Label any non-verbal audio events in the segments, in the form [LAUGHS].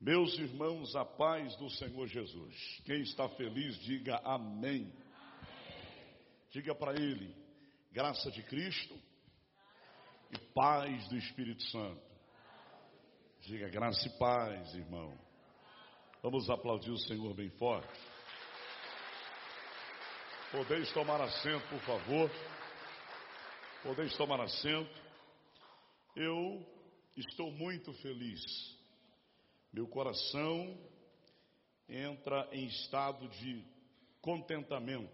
Meus irmãos, a paz do Senhor Jesus. Quem está feliz, diga amém. Diga para ele, graça de Cristo e paz do Espírito Santo. Diga graça e paz, irmão. Vamos aplaudir o Senhor bem forte. Podeis tomar assento, por favor. Podeis tomar assento. Eu estou muito feliz meu coração entra em estado de contentamento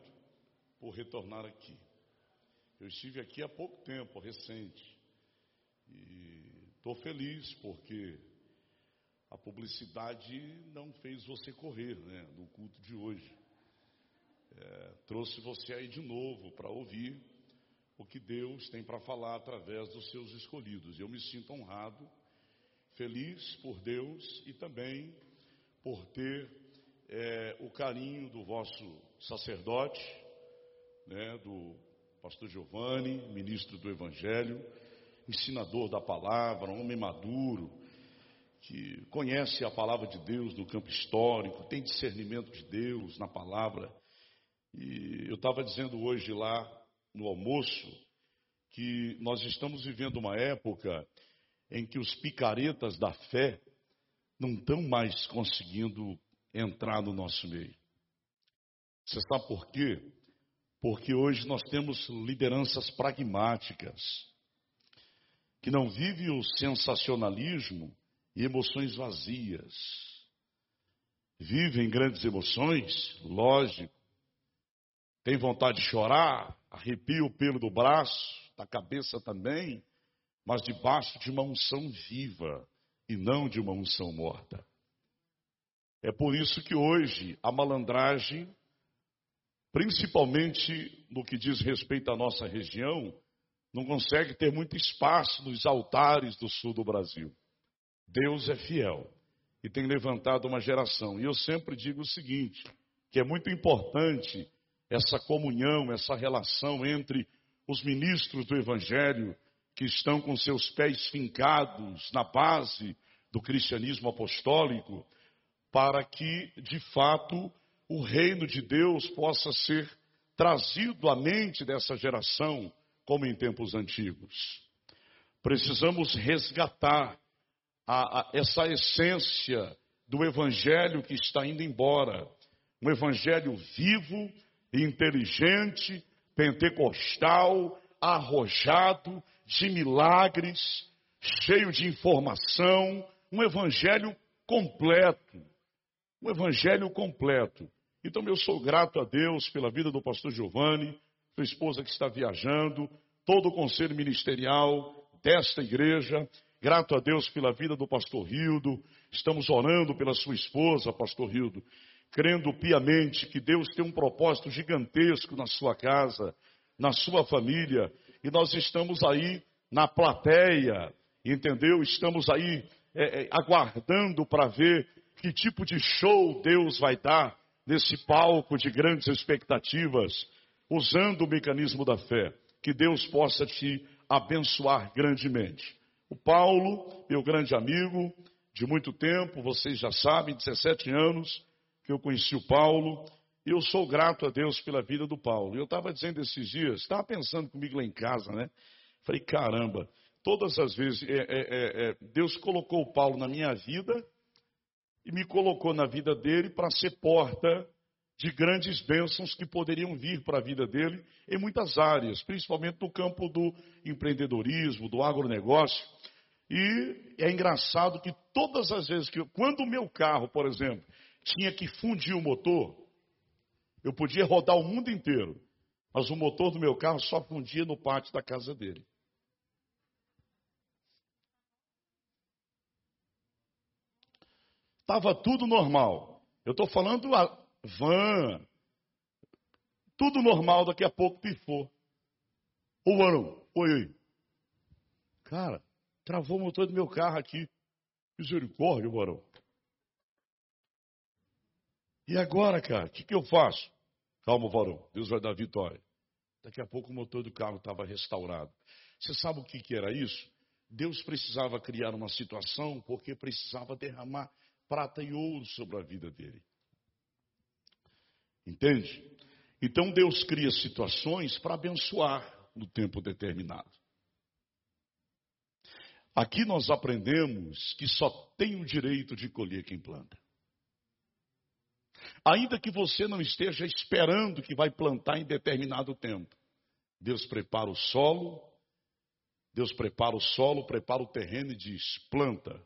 por retornar aqui. Eu estive aqui há pouco tempo, recente, e estou feliz porque a publicidade não fez você correr, né, no culto de hoje. É, trouxe você aí de novo para ouvir o que Deus tem para falar através dos seus escolhidos. Eu me sinto honrado feliz por Deus e também por ter é, o carinho do vosso sacerdote, né, do pastor Giovanni, ministro do Evangelho, ensinador da palavra, um homem maduro, que conhece a palavra de Deus no campo histórico, tem discernimento de Deus na palavra. E eu estava dizendo hoje lá no almoço que nós estamos vivendo uma época em que os picaretas da fé não estão mais conseguindo entrar no nosso meio. Você sabe por quê? Porque hoje nós temos lideranças pragmáticas, que não vivem o sensacionalismo e emoções vazias. Vivem grandes emoções, lógico. Tem vontade de chorar, arrepia o pelo do braço, da cabeça também mas debaixo de uma unção viva e não de uma unção morta. É por isso que hoje a malandragem, principalmente no que diz respeito à nossa região, não consegue ter muito espaço nos altares do sul do Brasil. Deus é fiel e tem levantado uma geração. E eu sempre digo o seguinte: que é muito importante essa comunhão, essa relação entre os ministros do Evangelho que estão com seus pés fincados na base do cristianismo apostólico, para que, de fato, o reino de Deus possa ser trazido à mente dessa geração, como em tempos antigos. Precisamos resgatar a, a, essa essência do evangelho que está indo embora. Um evangelho vivo, inteligente, pentecostal, arrojado, de milagres, cheio de informação, um evangelho completo. Um evangelho completo. Então eu sou grato a Deus pela vida do pastor Giovanni, sua esposa que está viajando, todo o conselho ministerial desta igreja. Grato a Deus pela vida do pastor Rildo. Estamos orando pela sua esposa, pastor Rildo, crendo piamente que Deus tem um propósito gigantesco na sua casa, na sua família, e nós estamos aí na plateia, entendeu? Estamos aí é, é, aguardando para ver que tipo de show Deus vai dar nesse palco de grandes expectativas, usando o mecanismo da fé. Que Deus possa te abençoar grandemente. O Paulo, meu grande amigo, de muito tempo, vocês já sabem, 17 anos que eu conheci o Paulo, eu sou grato a Deus pela vida do Paulo. Eu estava dizendo esses dias, estava pensando comigo lá em casa, né? Falei, caramba, todas as vezes é, é, é, é, Deus colocou o Paulo na minha vida e me colocou na vida dele para ser porta de grandes bênçãos que poderiam vir para a vida dele em muitas áreas, principalmente no campo do empreendedorismo, do agronegócio. E é engraçado que todas as vezes que, quando o meu carro, por exemplo, tinha que fundir o motor, eu podia rodar o mundo inteiro, mas o motor do meu carro só fundia no pátio da casa dele. Estava tudo normal. Eu estou falando a van. Tudo normal, daqui a pouco pifou. Ô varão, oi aí. Cara, travou o motor do meu carro aqui. Misericórdia, varão. E agora, cara, o que, que eu faço? Calma, varão, Deus vai dar vitória. Daqui a pouco o motor do carro estava restaurado. Você sabe o que, que era isso? Deus precisava criar uma situação porque precisava derramar prata e ouro sobre a vida dele. Entende? Então Deus cria situações para abençoar no tempo determinado. Aqui nós aprendemos que só tem o direito de colher quem planta. Ainda que você não esteja esperando que vai plantar em determinado tempo. Deus prepara o solo, Deus prepara o solo, prepara o terreno e diz: planta.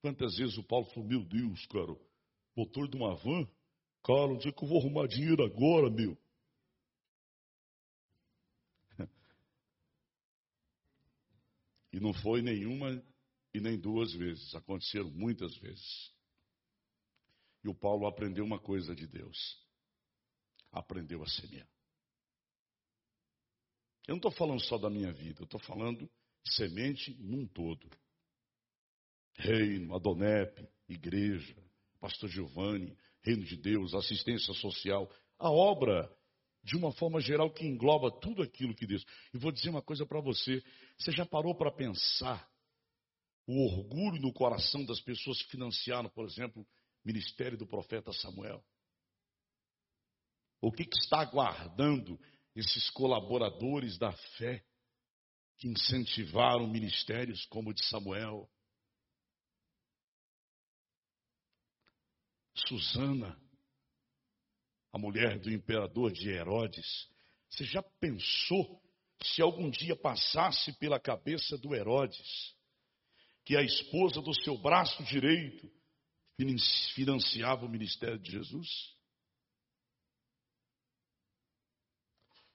Quantas vezes o Paulo falou: Meu Deus, cara, motor de uma van? Cara, onde é que eu vou arrumar dinheiro agora, meu? [LAUGHS] E não foi nenhuma e nem duas vezes, aconteceram muitas vezes. E o Paulo aprendeu uma coisa de Deus: aprendeu a semear. Eu não estou falando só da minha vida, eu estou falando semente num todo. Reino, Adonep, igreja, Pastor Giovanni, Reino de Deus, assistência social, a obra, de uma forma geral, que engloba tudo aquilo que Deus. E vou dizer uma coisa para você: você já parou para pensar o orgulho no coração das pessoas que financiaram, por exemplo, ministério do profeta Samuel? O que, que está aguardando esses colaboradores da fé que incentivaram ministérios como o de Samuel? Susana, a mulher do imperador de Herodes, você já pensou se algum dia passasse pela cabeça do Herodes que a esposa do seu braço direito financiava o ministério de Jesus?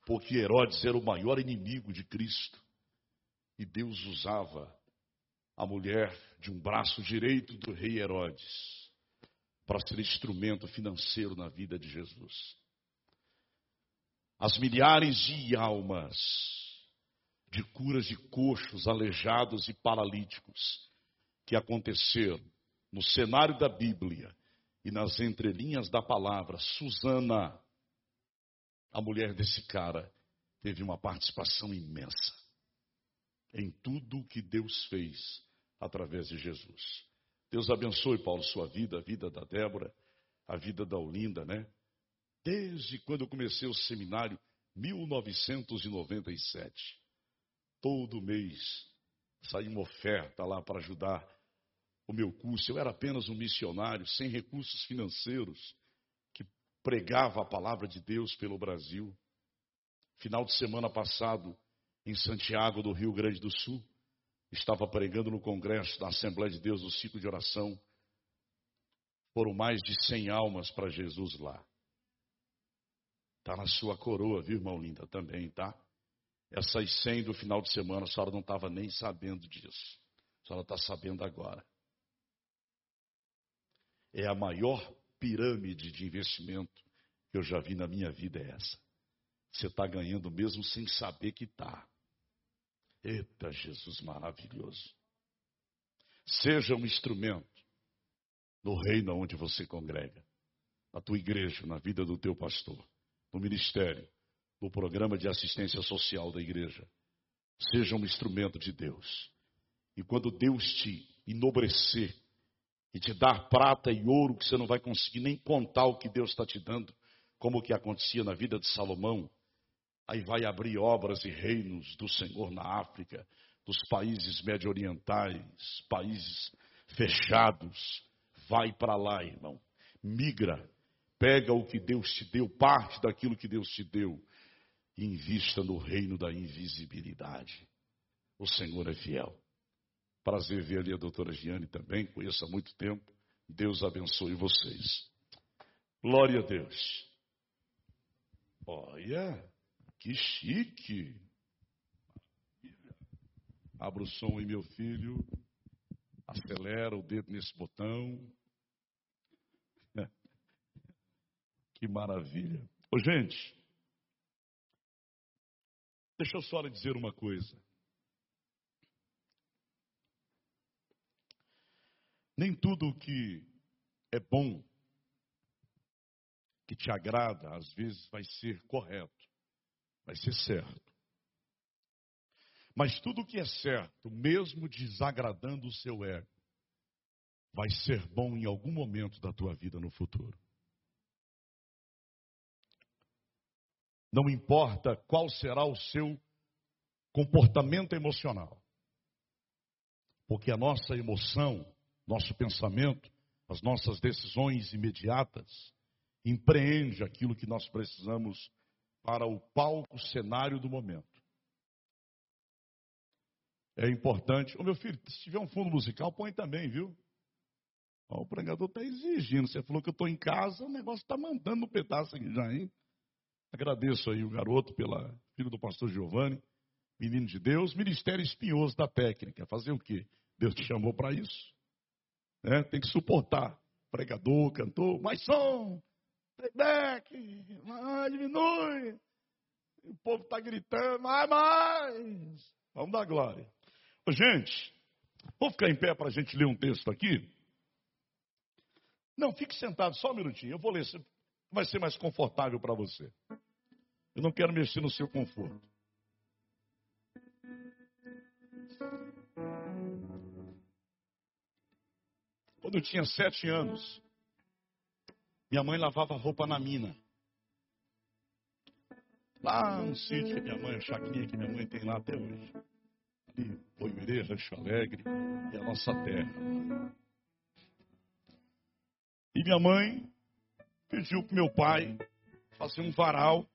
Porque Herodes era o maior inimigo de Cristo. E Deus usava a mulher de um braço direito do rei Herodes para ser instrumento financeiro na vida de Jesus. As milhares de almas de curas de coxos, aleijados e paralíticos que aconteceram no cenário da Bíblia e nas entrelinhas da palavra, Susana, a mulher desse cara, teve uma participação imensa em tudo o que Deus fez através de Jesus. Deus abençoe, Paulo, sua vida, a vida da Débora, a vida da Olinda, né? Desde quando eu comecei o seminário, 1997. Todo mês saía uma oferta lá para ajudar o meu curso. Eu era apenas um missionário, sem recursos financeiros, que pregava a palavra de Deus pelo Brasil. Final de semana passado, em Santiago, do Rio Grande do Sul, estava pregando no congresso da Assembleia de Deus, no ciclo de oração. Foram mais de 100 almas para Jesus lá. Está na sua coroa, viu, irmão linda, também, tá? Essas 100 do final de semana, a senhora não estava nem sabendo disso. A senhora está sabendo agora é a maior pirâmide de investimento que eu já vi na minha vida é essa. Você está ganhando mesmo sem saber que está. Eita, Jesus maravilhoso. Seja um instrumento no reino onde você congrega, na tua igreja, na vida do teu pastor, no ministério, no programa de assistência social da igreja. Seja um instrumento de Deus. E quando Deus te enobrecer, e te dar prata e ouro que você não vai conseguir nem contar o que Deus está te dando, como o que acontecia na vida de Salomão. Aí vai abrir obras e reinos do Senhor na África, dos países médio-orientais, países fechados. Vai para lá, irmão. Migra. Pega o que Deus te deu, parte daquilo que Deus te deu, e invista no reino da invisibilidade. O Senhor é fiel. Prazer ver ali a doutora Giane também, conheço há muito tempo. Deus abençoe vocês. Glória a Deus. Olha, que chique. Abra o som aí, meu filho. Acelera o dedo nesse botão. [LAUGHS] Que maravilha. Ô, gente, deixa eu só lhe dizer uma coisa. Nem tudo que é bom, que te agrada, às vezes vai ser correto, vai ser certo. Mas tudo o que é certo, mesmo desagradando o seu ego, vai ser bom em algum momento da tua vida no futuro. Não importa qual será o seu comportamento emocional. Porque a nossa emoção, nosso pensamento, as nossas decisões imediatas, empreende aquilo que nós precisamos para o palco, o cenário do momento. É importante. Ô meu filho, se tiver um fundo musical, põe também, viu? Ó, o pregador está exigindo. Você falou que eu estou em casa, o negócio está mandando um pedaço aqui já, hein? Agradeço aí o garoto pela filho do pastor Giovanni, menino de Deus, ministério espinhoso da técnica. Fazer o quê? Deus te chamou para isso. É, tem que suportar. Pregador, cantor, mais som, playback, mais diminui. O povo está gritando, mais, mais. Vamos dar glória. Ô, gente, vou ficar em pé para a gente ler um texto aqui. Não, fique sentado só um minutinho. Eu vou ler vai ser mais confortável para você. Eu não quero mexer no seu conforto. Quando eu tinha sete anos, minha mãe lavava roupa na mina. Lá no sítio que minha mãe, a chacrinha que minha mãe tem lá até hoje. Ali, Boimerê, Rancho Alegre, é a nossa terra. E minha mãe pediu para meu pai fazer um varal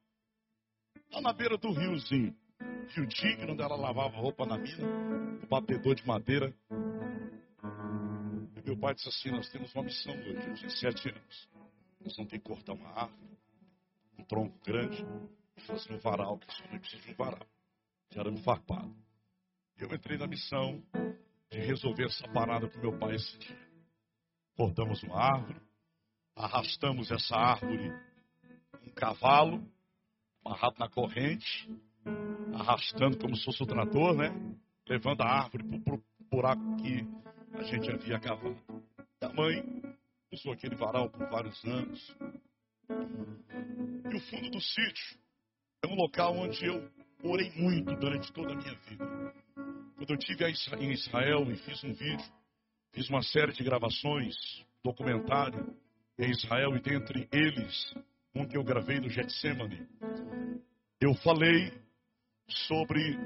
lá na beira do riozinho. Rio Tigre, onde ela lavava roupa na mina, o batedor de madeira. E meu pai disse assim: Nós temos uma missão hoje, eu sete anos. Nós vamos ter que cortar uma árvore, um tronco grande, e fazer um varal, que sua mãe precisa de um varal, de arame farpado. Eu entrei na missão de resolver essa parada com meu pai esse dia. Cortamos uma árvore, arrastamos essa árvore um cavalo, amarrado na corrente, arrastando como se fosse o trator, né? Levando a árvore para o buraco que a gente havia cavado. A mãe usou aquele varal por vários anos. E o fundo do sítio é um local onde eu orei muito durante toda a minha vida. Quando eu estive em Israel e fiz um vídeo, fiz uma série de gravações, documentário, em Israel e dentre eles, um que eu gravei no Getsemane, eu falei sobre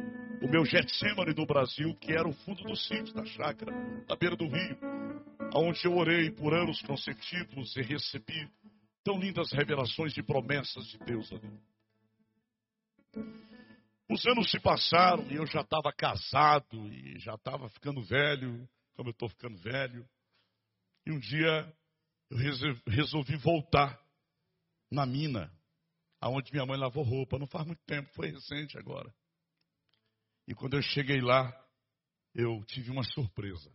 o meu Getsemane do Brasil, que era o fundo do sítio, da chácara, da beira do rio, onde eu orei por anos consecutivos e recebi tão lindas revelações de promessas de Deus ali. Os anos se passaram e eu já estava casado e já estava ficando velho, como eu estou ficando velho. E um dia eu resolvi voltar na mina, aonde minha mãe lavou roupa. Não faz muito tempo, foi recente agora. E quando eu cheguei lá, eu tive uma surpresa.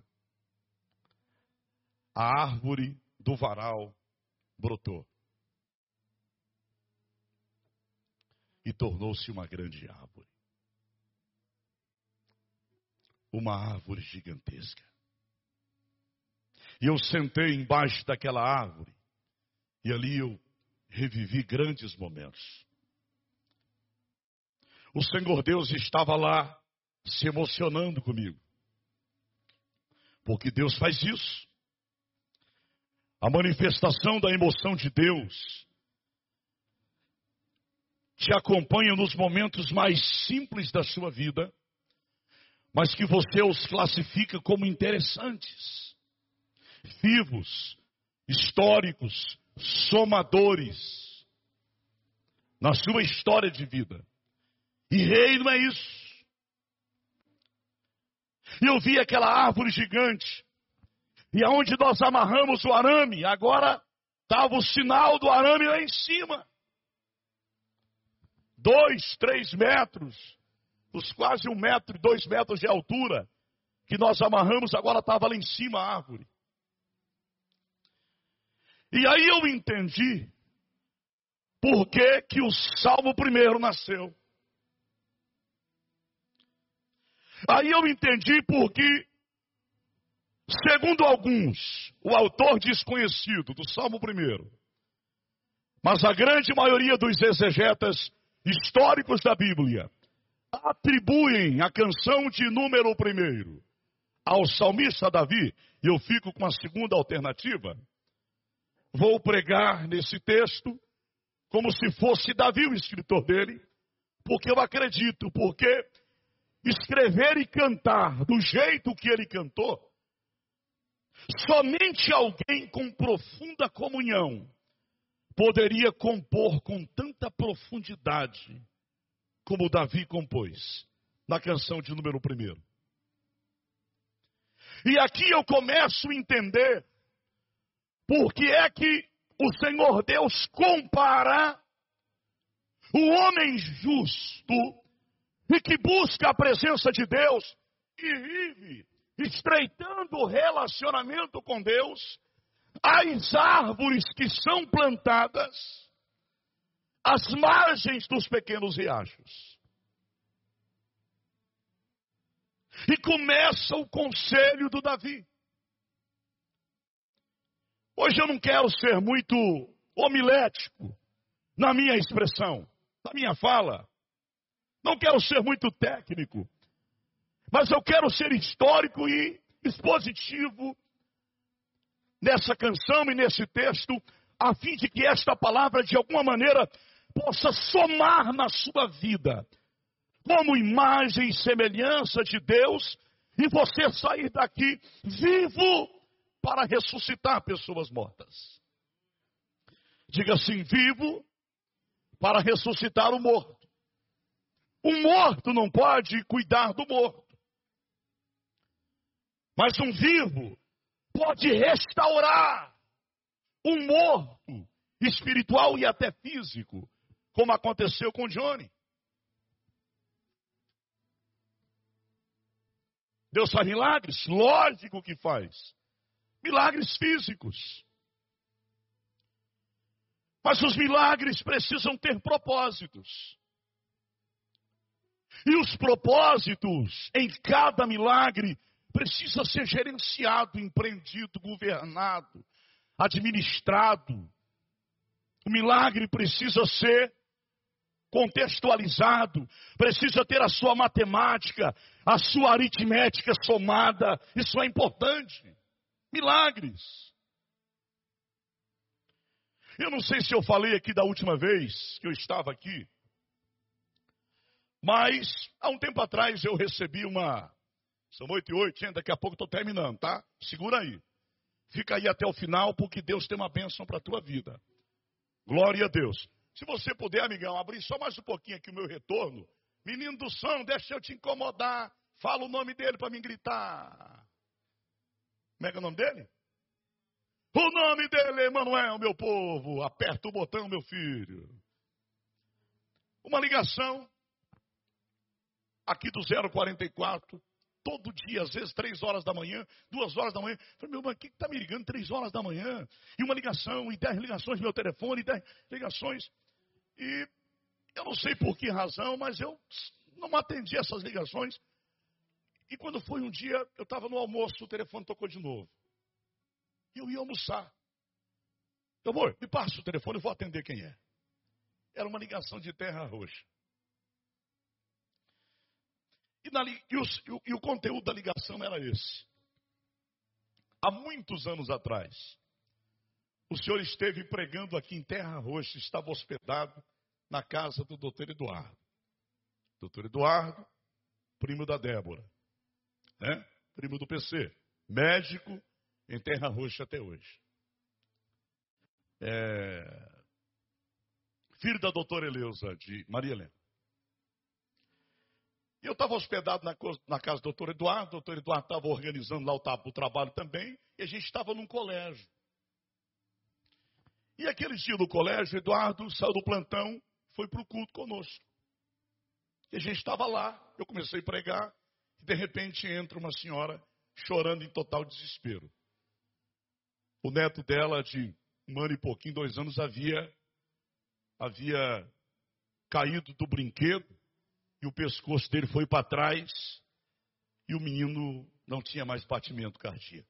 A árvore do varal brotou. E tornou-se uma grande árvore. Uma árvore gigantesca. E eu sentei embaixo daquela árvore. E ali eu revivi grandes momentos. O Senhor Deus estava lá se emocionando comigo. Porque Deus faz isso. A manifestação da emoção de Deus te acompanha nos momentos mais simples da sua vida, mas que você os classifica como interessantes vivos, históricos, somadores na sua história de vida. E reino é isso. E eu vi aquela árvore gigante. E aonde nós amarramos o arame, agora estava o sinal do arame lá em cima. Dois, três metros, os quase um metro dois metros de altura que nós amarramos, agora estava lá em cima a árvore. E aí eu entendi por que, que o Salmo primeiro nasceu. Aí eu entendi por que, segundo alguns, o autor desconhecido do Salmo primeiro, mas a grande maioria dos exegetas históricos da Bíblia atribuem a canção de número primeiro ao salmista Davi e eu fico com a segunda alternativa, vou pregar nesse texto como se fosse Davi o escritor dele, porque eu acredito, porque escrever e cantar do jeito que ele cantou, somente alguém com profunda comunhão poderia compor com tanta profundidade como Davi compôs na canção de número primeiro. E aqui eu começo a entender por que é que o Senhor Deus compara o homem justo e que busca a presença de Deus e vive estreitando o relacionamento com Deus, as árvores que são plantadas às margens dos pequenos riachos. E começa o conselho do Davi. Hoje eu não quero ser muito homilético na minha expressão, na minha fala. Não quero ser muito técnico. Mas eu quero ser histórico e expositivo nessa canção e nesse texto, a fim de que esta palavra, de alguma maneira, possa somar na sua vida, como imagem e semelhança de Deus, e você sair daqui vivo para ressuscitar pessoas mortas. Diga assim: vivo para ressuscitar o morto. Um morto não pode cuidar do morto. Mas um vivo pode restaurar um morto espiritual e até físico, como aconteceu com Johnny. Deus faz milagres? Lógico que faz milagres físicos. Mas os milagres precisam ter propósitos. E os propósitos em cada milagre precisa ser gerenciado, empreendido, governado, administrado. O milagre precisa ser contextualizado, precisa ter a sua matemática, a sua aritmética somada. Isso é importante milagres. Eu não sei se eu falei aqui da última vez que eu estava aqui, mas há um tempo atrás eu recebi uma. São oito e oito, daqui a pouco estou terminando, tá? Segura aí. Fica aí até o final, porque Deus tem uma bênção para a tua vida. Glória a Deus. Se você puder, amigão, abrir só mais um pouquinho aqui o meu retorno. Menino do som, deixa eu te incomodar. Fala o nome dele para me gritar. Como é que é o nome dele? O nome dele é Emanuel, meu povo. Aperta o botão, meu filho. Uma ligação aqui do 044, todo dia, às vezes três horas da manhã, duas horas da manhã. Falei, meu, mas o que está me ligando três horas da manhã? E uma ligação, e dez ligações no meu telefone, e dez ligações. E eu não sei por que razão, mas eu não atendi essas ligações. E quando foi um dia, eu estava no almoço, o telefone tocou de novo. E eu ia almoçar. Então, amor, me passa o telefone, eu vou atender quem é. Era uma ligação de terra roxa. E, na, e, o, e o conteúdo da ligação era esse. Há muitos anos atrás, o senhor esteve pregando aqui em Terra Roxa, estava hospedado na casa do doutor Eduardo. Doutor Eduardo, primo da Débora né? primo do PC, médico em Terra Roxa até hoje. É... Filho da doutora Eleusa, de Maria Helena. Eu estava hospedado na, na, casa do doutor Eduardo, o doutor Eduardo estava organizando lá o, o trabalho também, e a gente estava num colégio. E aquele dia do colégio, Eduardo saiu do plantão, foi para o culto conosco. E a gente estava lá, eu comecei a pregar, de repente entra uma senhora chorando em total desespero. O neto dela, de um ano e pouquinho, dois anos, havia, havia caído do brinquedo e o pescoço dele foi para trás e o menino não tinha mais batimento cardíaco.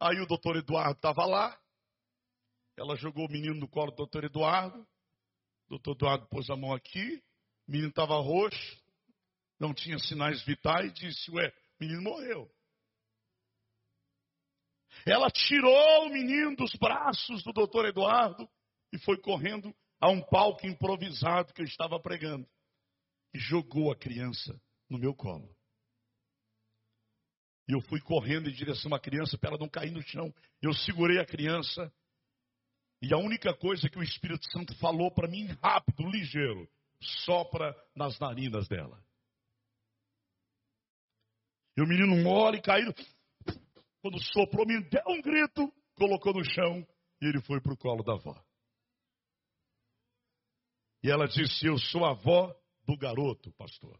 Aí o doutor Eduardo estava lá, ela jogou o menino no colo do doutor Eduardo, o doutor Eduardo pôs a mão aqui, o menino estava roxo, não tinha sinais vitais, disse: Ué, o menino morreu. Ela tirou o menino dos braços do doutor Eduardo e foi correndo a um palco improvisado que eu estava pregando. E jogou a criança no meu colo. E eu fui correndo em direção à criança para ela não cair no chão. Eu segurei a criança. E a única coisa que o Espírito Santo falou para mim, rápido, ligeiro, sopra nas narinas dela. E o menino mole, caiu. Quando soprou, me deu um grito, colocou no chão e ele foi para o colo da avó. E ela disse: Eu sou a avó do garoto, pastor.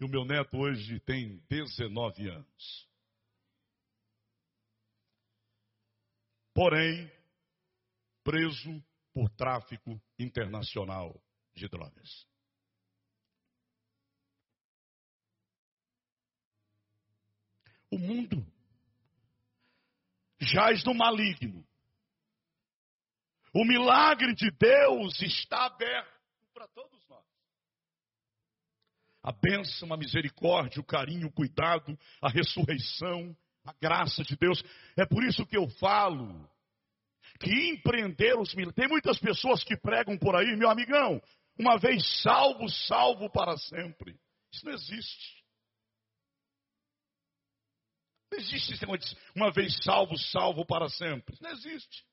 E o meu neto hoje tem 19 anos. Porém, preso por tráfico internacional de drogas. O mundo jaz no maligno. O milagre de Deus está aberto para todos nós. A bênção, a misericórdia, o carinho, o cuidado, a ressurreição, a graça de Deus. É por isso que eu falo que empreender os milagres. Tem muitas pessoas que pregam por aí, meu amigão, uma vez salvo, salvo para sempre. Isso não existe. Não existe esse negócio de uma vez salvo, salvo para sempre. Não existe.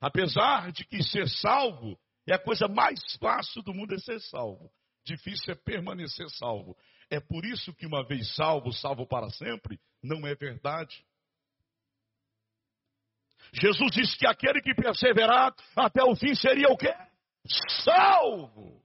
Apesar de que ser salvo é a coisa mais fácil do mundo é ser salvo. Difícil é permanecer salvo. É por isso que uma vez salvo, salvo para sempre, não é verdade. Jesus disse que aquele que perseverar até o fim seria o quê? Salvo.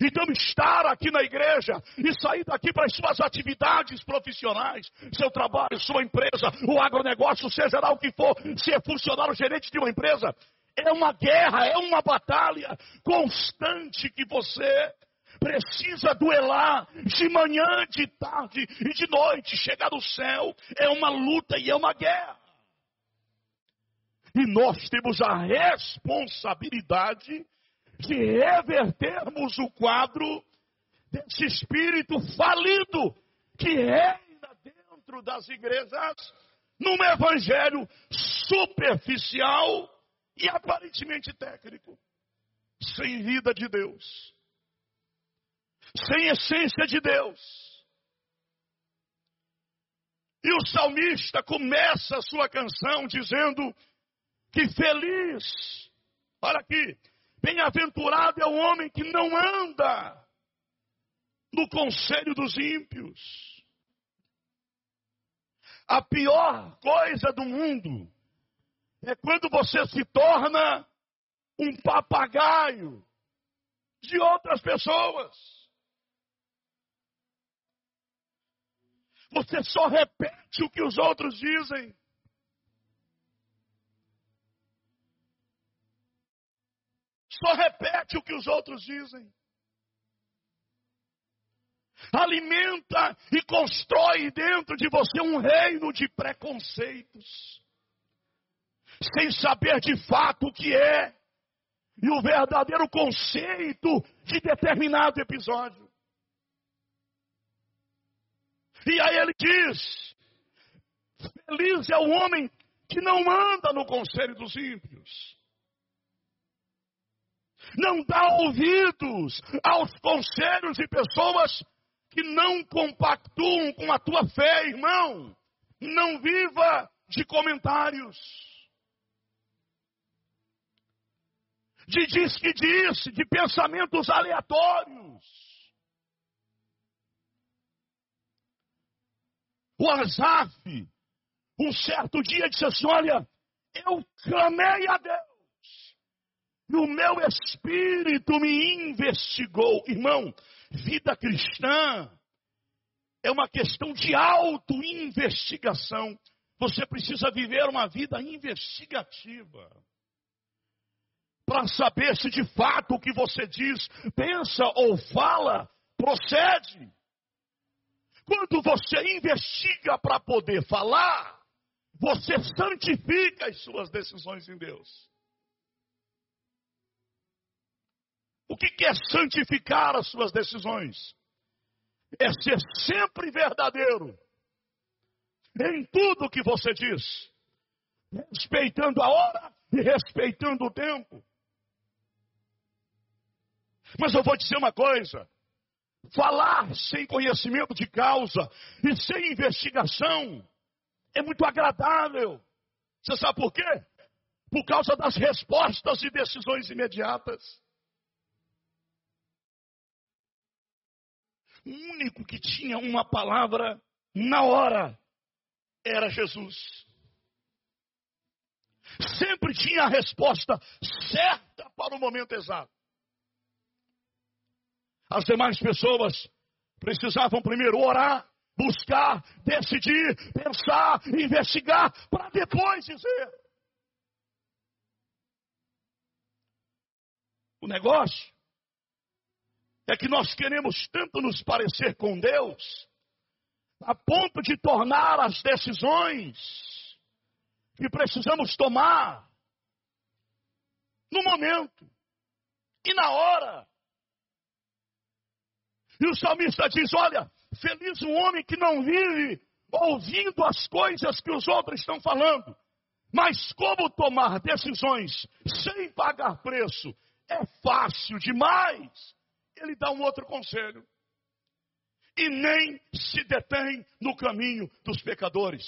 Então, estar aqui na igreja e sair daqui para as suas atividades profissionais, seu trabalho, sua empresa, o agronegócio, seja lá o que for, se é funcionário gerente de uma empresa, é uma guerra, é uma batalha constante que você precisa duelar de manhã, de tarde e de noite. Chegar no céu é uma luta e é uma guerra. E nós temos a responsabilidade de revertermos o quadro desse espírito falido que reina dentro das igrejas num evangelho superficial e aparentemente técnico, sem vida de Deus, sem essência de Deus. E o salmista começa a sua canção dizendo que feliz, olha aqui, Bem-aventurado é o homem que não anda no conselho dos ímpios. A pior coisa do mundo é quando você se torna um papagaio de outras pessoas. Você só repete o que os outros dizem. Só repete o que os outros dizem. Alimenta e constrói dentro de você um reino de preconceitos. Sem saber de fato o que é. E o verdadeiro conceito de determinado episódio. E aí ele diz: Feliz é o homem que não anda no conselho dos ímpios não dá ouvidos aos conselhos de pessoas que não compactuam com a tua fé, irmão. Não viva de comentários. De diz que disse, de pensamentos aleatórios. O Azaf, um certo dia, disse assim: Olha, eu clamei a Deus e o meu espírito me investigou. Irmão, vida cristã é uma questão de auto-investigação. Você precisa viver uma vida investigativa. Para saber se de fato o que você diz, pensa ou fala procede. Quando você investiga para poder falar, você santifica as suas decisões em Deus. O que é santificar as suas decisões? É ser sempre verdadeiro em tudo que você diz, respeitando a hora e respeitando o tempo. Mas eu vou dizer uma coisa: falar sem conhecimento de causa e sem investigação é muito agradável. Você sabe por quê? Por causa das respostas e decisões imediatas. Único que tinha uma palavra na hora era Jesus. Sempre tinha a resposta certa para o momento exato. As demais pessoas precisavam primeiro orar, buscar, decidir, pensar, investigar, para depois dizer. O negócio é que nós queremos tanto nos parecer com Deus, a ponto de tornar as decisões que precisamos tomar no momento e na hora. E o salmista diz: Olha, feliz um homem que não vive ouvindo as coisas que os outros estão falando, mas como tomar decisões sem pagar preço é fácil demais. Ele dá um outro conselho. E nem se detém no caminho dos pecadores.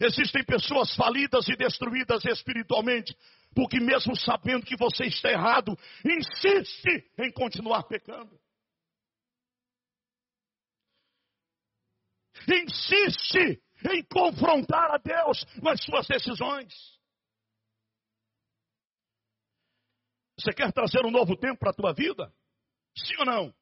Existem pessoas falidas e destruídas espiritualmente, porque mesmo sabendo que você está errado, insiste em continuar pecando. Insiste em confrontar a Deus nas suas decisões. Você quer trazer um novo tempo para a tua vida? Sim ou não?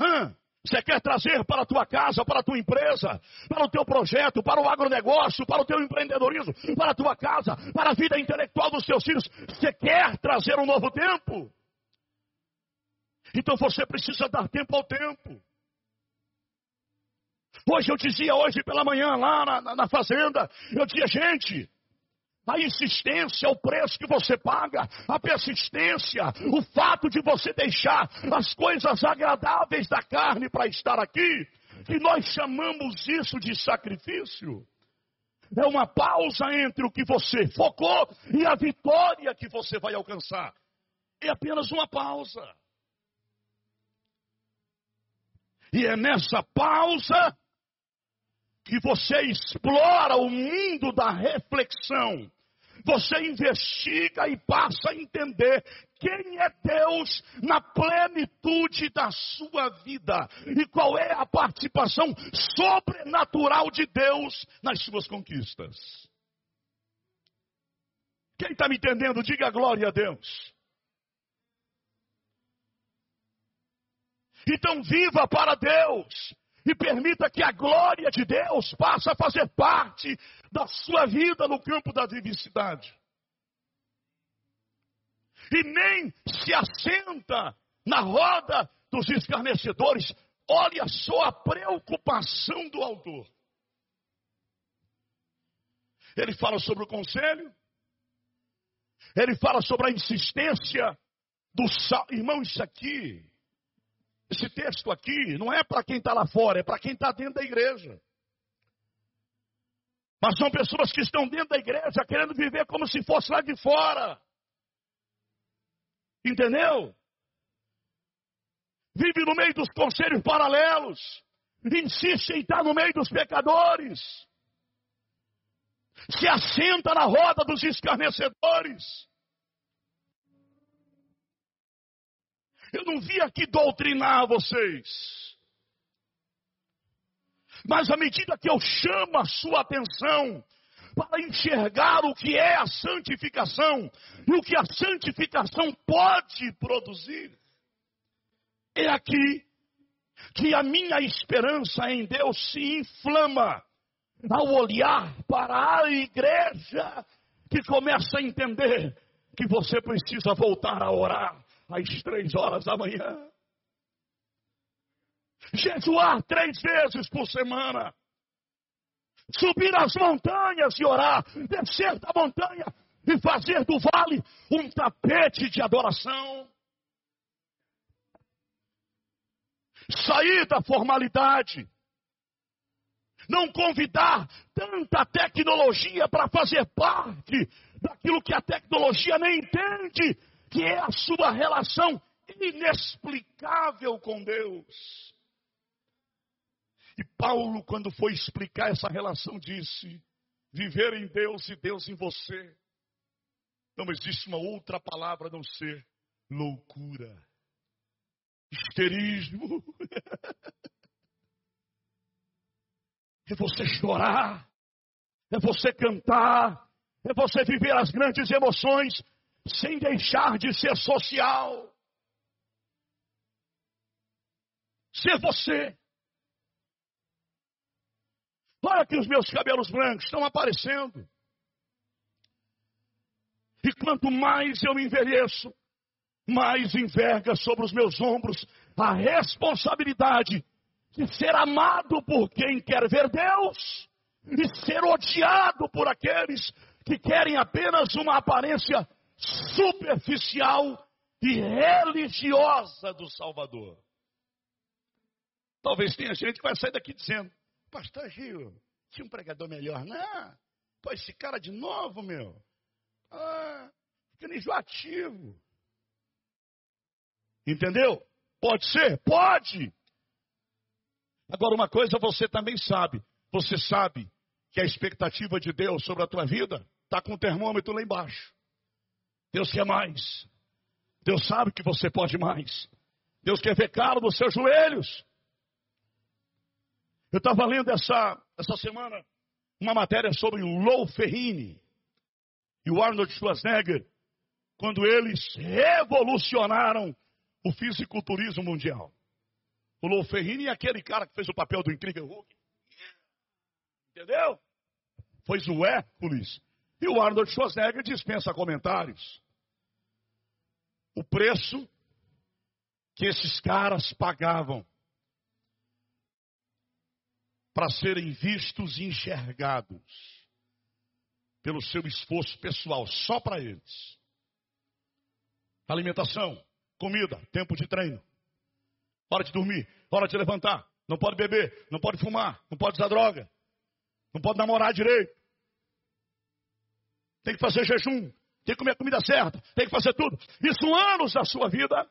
Hã? Você quer trazer para a tua casa, para a tua empresa, para o teu projeto, para o agronegócio, para o teu empreendedorismo, para a tua casa, para a vida intelectual dos teus filhos. Você quer trazer um novo tempo? Então você precisa dar tempo ao tempo. Hoje eu dizia, hoje pela manhã, lá na, na, na fazenda, eu dizia, gente, a insistência, o preço que você paga, a persistência, o fato de você deixar as coisas agradáveis da carne para estar aqui, e nós chamamos isso de sacrifício. É uma pausa entre o que você focou e a vitória que você vai alcançar. É apenas uma pausa. E é nessa pausa que você explora o mundo da reflexão você investiga e passa a entender quem é Deus na plenitude da sua vida e qual é a participação sobrenatural de Deus nas suas conquistas. Quem está me entendendo, diga glória a Deus. Então viva para Deus e permita que a glória de Deus passe a fazer parte da sua vida no campo da vivacidade. E nem se assenta na roda dos escarnecedores. Olha só a preocupação do autor. Ele fala sobre o conselho, ele fala sobre a insistência do sal. Irmão, isso aqui, esse texto aqui, não é para quem está lá fora, é para quem está dentro da igreja. Mas são pessoas que estão dentro da igreja querendo viver como se fosse lá de fora. Entendeu? Vive no meio dos conselhos paralelos. Insiste em estar no meio dos pecadores. Se assenta na roda dos escarnecedores. Eu não vim aqui doutrinar vocês. Mas à medida que eu chamo a sua atenção para enxergar o que é a santificação e o que a santificação pode produzir, é aqui que a minha esperança em Deus se inflama ao olhar para a igreja que começa a entender que você precisa voltar a orar às três horas da manhã. Jejuar três vezes por semana, subir as montanhas e orar, descer da montanha e fazer do vale um tapete de adoração. Sair da formalidade. Não convidar tanta tecnologia para fazer parte daquilo que a tecnologia nem entende, que é a sua relação inexplicável com Deus. E Paulo, quando foi explicar essa relação, disse: viver em Deus e Deus em você. Não existe uma outra palavra a não ser loucura, histerismo. [LAUGHS] É você chorar, é você cantar, é você viver as grandes emoções sem deixar de ser social. Ser você. Olha que os meus cabelos brancos estão aparecendo. E quanto mais eu envelheço, mais enverga sobre os meus ombros a responsabilidade de ser amado por quem quer ver Deus e ser odiado por aqueles que querem apenas uma aparência superficial e religiosa do Salvador. Talvez tenha gente que vai sair daqui dizendo: Pastor Gil, tinha um pregador melhor, não? Pô, esse cara de novo, meu. Ah, fica enjoativo. Entendeu? Pode ser? Pode. Agora, uma coisa você também sabe. Você sabe que a expectativa de Deus sobre a tua vida está com o termômetro lá embaixo. Deus quer mais. Deus sabe que você pode mais. Deus quer ver caro nos seus joelhos. Eu estava lendo essa, essa semana uma matéria sobre Lou Ferrini e o Arnold Schwarzenegger, quando eles revolucionaram o fisiculturismo mundial. O Lou Ferrini é aquele cara que fez o papel do incrível Hulk. Entendeu? Foi o Hércules. E o Arnold Schwarzenegger dispensa comentários. O preço que esses caras pagavam para serem vistos e enxergados pelo seu esforço pessoal, só para eles. Alimentação, comida, tempo de treino, hora de dormir, hora de levantar, não pode beber, não pode fumar, não pode usar droga, não pode namorar direito, tem que fazer jejum, tem que comer a comida certa, tem que fazer tudo. Isso anos da sua vida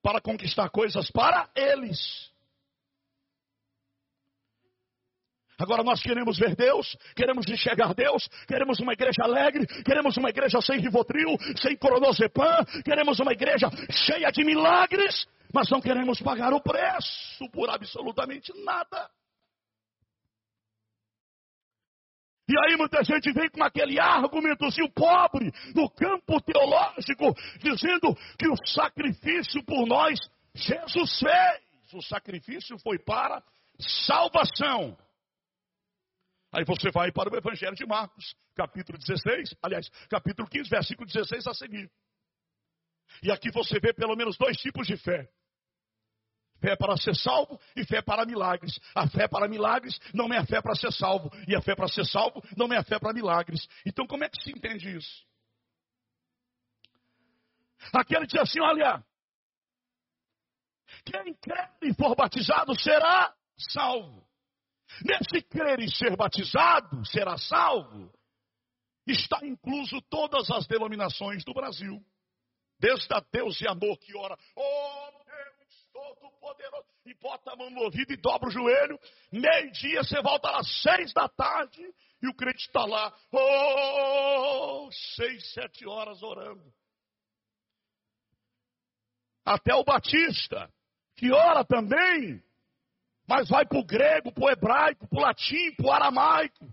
para conquistar coisas para eles. Agora nós queremos ver Deus, queremos enxergar Deus, queremos uma igreja alegre, queremos uma igreja sem rivotril, sem coronozepam, queremos uma igreja cheia de milagres, mas não queremos pagar o preço por absolutamente nada. E aí muita gente vem com aquele argumentozinho pobre no campo teológico, dizendo que o sacrifício por nós, Jesus fez. O sacrifício foi para salvação. Aí você vai para o Evangelho de Marcos, capítulo 16, aliás, capítulo 15, versículo 16 a seguir. E aqui você vê pelo menos dois tipos de fé. Fé para ser salvo e fé para milagres. A fé para milagres não é a fé para ser salvo. E a fé para ser salvo não é a fé para milagres. Então como é que se entende isso? Aquele diz assim: olha, quem crer e for batizado será salvo. Nesse crer e ser batizado, será salvo, está incluso todas as denominações do Brasil. Desde a Deus e amor que ora, oh Todo-Poderoso, e bota a mão no ouvido e dobra o joelho. Meio-dia você volta lá, seis da tarde, e o crente está lá, oh, seis, sete horas orando. Até o Batista, que ora também, mas vai para o grego, para o hebraico, para o latim, para o aramaico.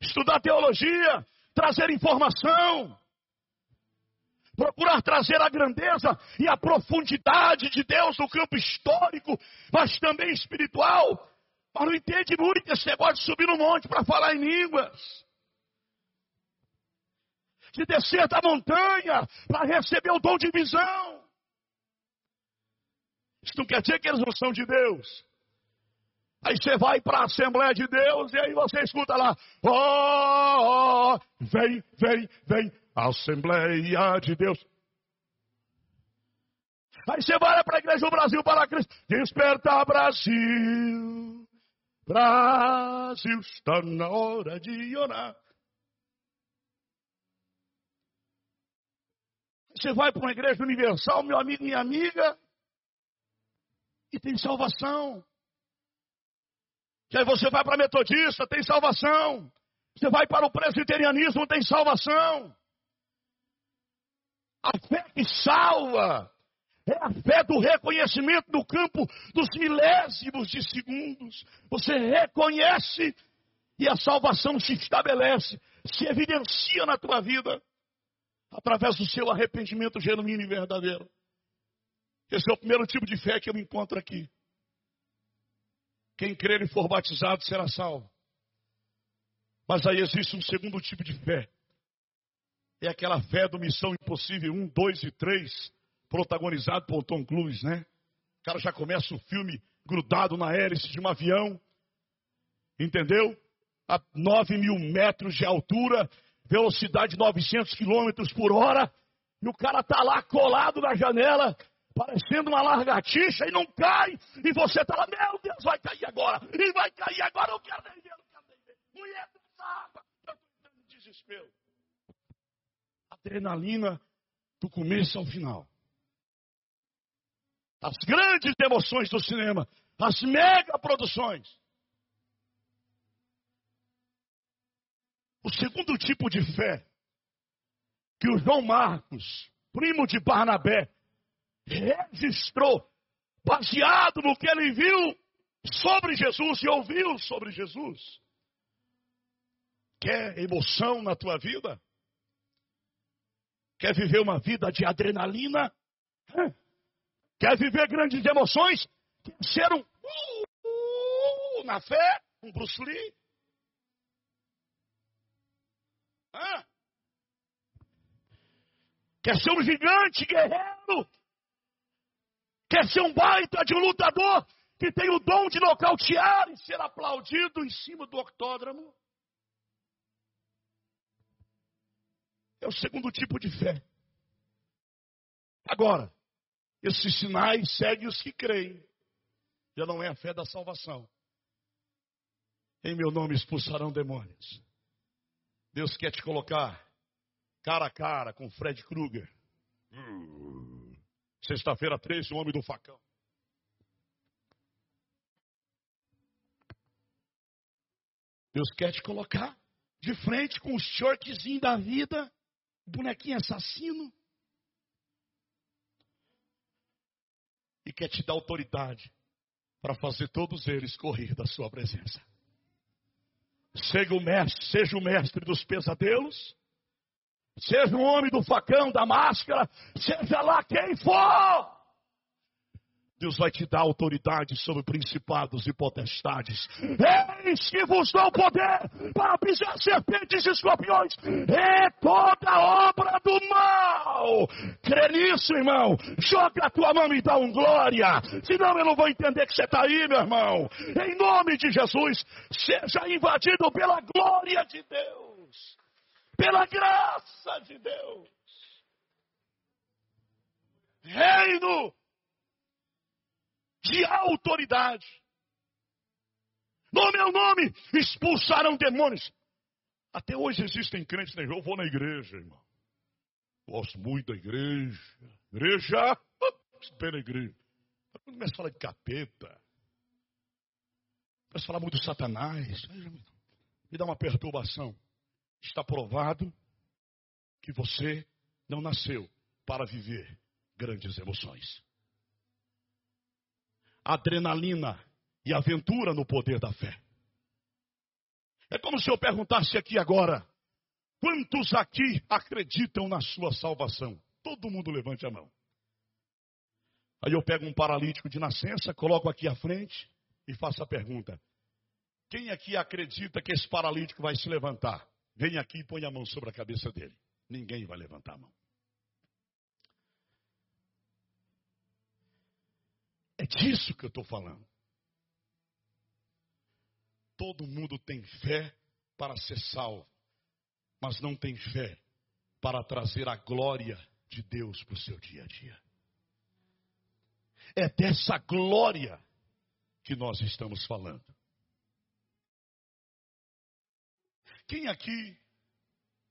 Estudar teologia, trazer informação, procurar trazer a grandeza e a profundidade de Deus no campo histórico, mas também espiritual. Mas não entende muito esse negócio de subir no monte para falar em línguas. De descer da montanha para receber o dom de visão. Isso não quer dizer que eles não são de Deus. Aí você vai para a Assembleia de Deus e aí você escuta lá: oh, oh, vem, vem, vem, Assembleia de Deus. Aí você vai para a Igreja do Brasil para Cristo. Despertar Brasil. Brasil, está na hora de orar. Você vai para uma igreja universal, meu amigo, minha amiga, e tem salvação. E aí você vai para a metodista, tem salvação. Você vai para o presbiterianismo, tem salvação. A fé que salva é a fé do reconhecimento no campo dos milésimos de segundos. Você reconhece e a salvação se estabelece, se evidencia na tua vida através do seu arrependimento genuíno e verdadeiro. Esse é o primeiro tipo de fé que eu encontro aqui. Quem crer e for batizado será salvo. Mas aí existe um segundo tipo de fé. É aquela fé do Missão Impossível 1, 2 e 3, protagonizado por Tom Cruise, né? O cara já começa o filme grudado na hélice de um avião, entendeu? A 9 mil metros de altura, velocidade 900 quilômetros por hora, e o cara tá lá colado na janela, parecendo uma largatixa, e não cai, e você tá lá, meu Deus, vai cair agora, e vai cair agora, eu quero nem ver, eu quero nem ver. Mulher água, eu estou entrando em desespero. Adrenalina do começo ao final. As grandes emoções do cinema, as mega produções. O segundo tipo de fé que o João Marcos, primo de Barnabé, registrou, baseado no que ele viu sobre Jesus e ouviu sobre Jesus. Quer emoção na tua vida? Quer viver uma vida de adrenalina? Quer viver grandes emoções? Quer ser um uh, na fé? Um Bruce Lee? Quer ser um gigante guerreiro? Quer ser um baita de um lutador que tem o dom de nocautear e ser aplaudido em cima do octódromo? É o segundo tipo de fé. Agora, esses sinais seguem os que creem. Já não é a fé da salvação. Em meu nome expulsarão demônios. Deus quer te colocar cara a cara com Fred Krueger. Sexta-feira 13, o homem do facão. Deus quer te colocar de frente com o shortzinho da vida bonequinho assassino. E quer te dar autoridade para fazer todos eles correr da sua presença. Seja o mestre, seja o mestre dos pesadelos, seja o homem do facão, da máscara, seja lá quem for. Deus vai te dar autoridade sobre principados e potestades. Eis que vos dou poder para pisar serpentes e escorpiões e toda obra do mal. Crê nisso, irmão. Joga a tua mão e dá um glória. Senão eu não vou entender que você está aí, meu irmão. Em nome de Jesus, seja invadido pela glória de Deus, pela graça de Deus. Reino de autoridade. No meu nome expulsarão demônios. Até hoje existem crentes, né? Eu vou na igreja, irmão. Gosto muito da igreja. Igreja, espera igreja. Quando começa a falar de capeta, começa a falar muito de Satanás, me dá uma perturbação. Está provado que você não nasceu para viver grandes emoções adrenalina e aventura no poder da fé. É como se eu perguntasse aqui agora: quantos aqui acreditam na sua salvação? Todo mundo levante a mão. Aí eu pego um paralítico de nascença, coloco aqui à frente e faço a pergunta: quem aqui acredita que esse paralítico vai se levantar? Vem aqui e põe a mão sobre a cabeça dele. Ninguém vai levantar a mão. É disso que eu estou falando. Todo mundo tem fé para ser salvo, mas não tem fé para trazer a glória de Deus para o seu dia a dia. É dessa glória que nós estamos falando. Quem aqui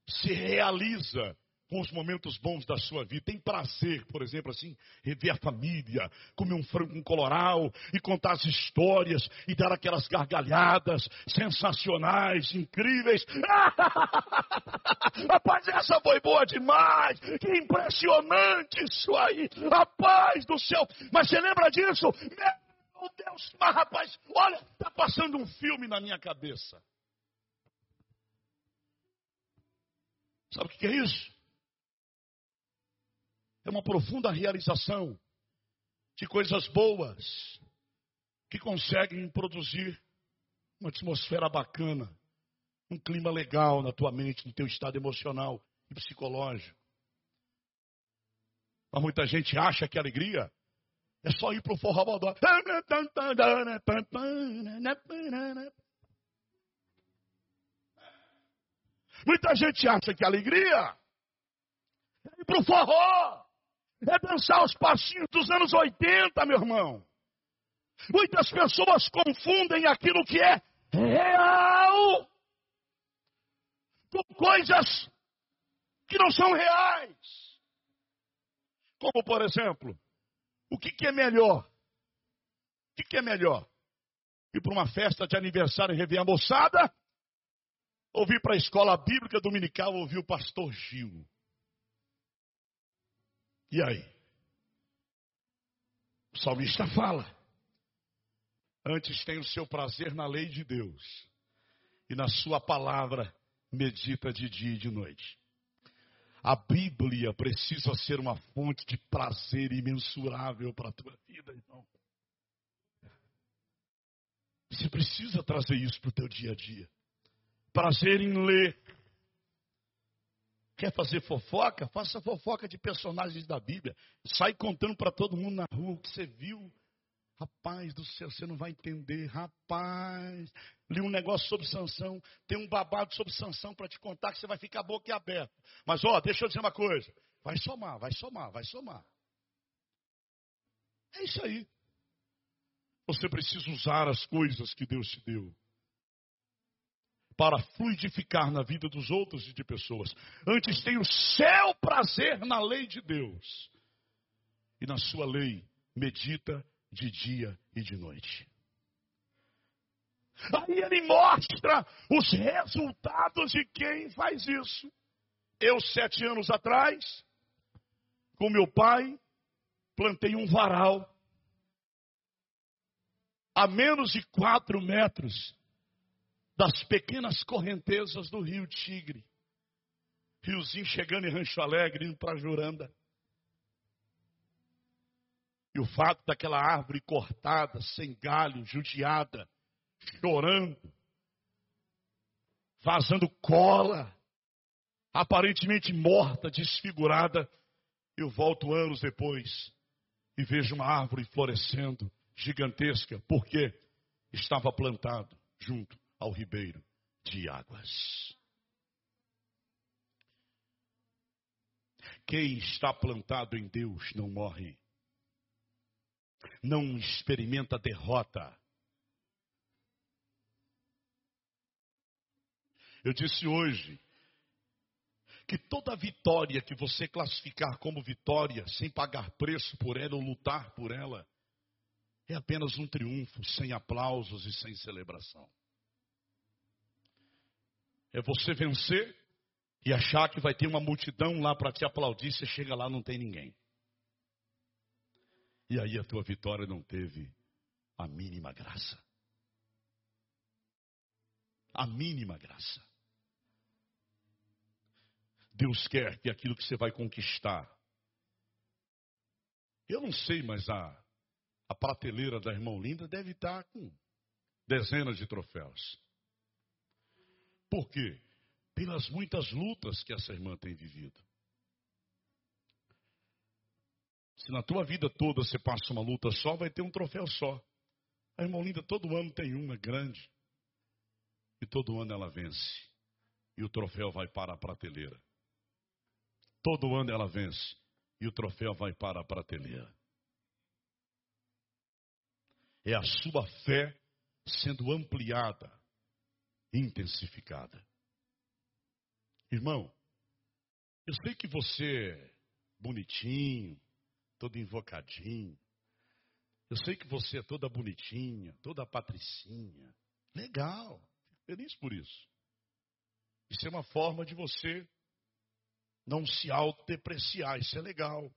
se realiza com os momentos bons da sua vida. Tem prazer, por exemplo, assim, rever a família, comer um frango com coloral e contar as histórias e dar aquelas gargalhadas sensacionais, incríveis. [LAUGHS] Rapaz, essa foi boa demais! Que impressionante isso aí! Rapaz do céu! Mas você lembra disso? Meu Deus, mas rapaz, olha, está passando um filme na minha cabeça. Sabe o que é isso? É uma profunda realização de coisas boas que conseguem produzir uma atmosfera bacana, um clima legal na tua mente, no teu estado emocional e psicológico. Mas muita gente acha que alegria é só ir para o forró bodó. Muita gente acha que alegria é ir para o forró é dançar os passinhos dos anos 80, meu irmão. Muitas pessoas confundem aquilo que é real com coisas que não são reais. Como, por exemplo, o que, que é melhor? O que, que é melhor? Ir para uma festa de aniversário e rever a moçada? Ou vir para a escola bíblica dominical ouvir o pastor Gil? E aí? O salmista [LAUGHS] fala: Antes tem o seu prazer na lei de Deus, e na sua palavra medita de dia e de noite. A Bíblia precisa ser uma fonte de prazer imensurável para a tua vida, irmão. Você precisa trazer isso para o teu dia a dia. Prazer em ler, Quer fazer fofoca? Faça fofoca de personagens da Bíblia. Sai contando para todo mundo na rua o que você viu. Rapaz do céu, você não vai entender. Rapaz, li um negócio sobre Sansão. Tem um babado sobre Sansão para te contar que você vai ficar boca aberta. Mas ó, deixa eu dizer uma coisa. Vai somar, vai somar, vai somar. É isso aí. Você precisa usar as coisas que Deus te deu para fluidificar na vida dos outros e de pessoas. Antes tem o seu prazer na lei de Deus. E na sua lei medita de dia e de noite. Aí ele mostra os resultados de quem faz isso. Eu, sete anos atrás, com meu pai, plantei um varal a menos de quatro metros das pequenas correntezas do rio Tigre. Riozinho chegando em Rancho Alegre, indo para Juranda. E o fato daquela árvore cortada, sem galho, judiada, chorando, vazando cola, aparentemente morta, desfigurada, eu volto anos depois e vejo uma árvore florescendo, gigantesca, porque estava plantado junto ao ribeiro de águas. Quem está plantado em Deus não morre, não experimenta derrota. Eu disse hoje que toda vitória que você classificar como vitória, sem pagar preço por ela ou lutar por ela, é apenas um triunfo, sem aplausos e sem celebração. É você vencer e achar que vai ter uma multidão lá para te aplaudir, você chega lá não tem ninguém. E aí a tua vitória não teve a mínima graça. A mínima graça. Deus quer que aquilo que você vai conquistar. Eu não sei, mas a, a prateleira da irmã Linda deve estar com dezenas de troféus. Por quê? Pelas muitas lutas que essa irmã tem vivido. Se na tua vida toda você passa uma luta só, vai ter um troféu só. A irmã linda todo ano tem uma grande. E todo ano ela vence. E o troféu vai para a prateleira. Todo ano ela vence. E o troféu vai para a prateleira. É a sua fé sendo ampliada intensificada. Irmão, eu sei que você é bonitinho, todo invocadinho. Eu sei que você é toda bonitinha, toda patricinha. Legal, feliz por isso. Isso é uma forma de você não se autodepreciar. Isso é legal.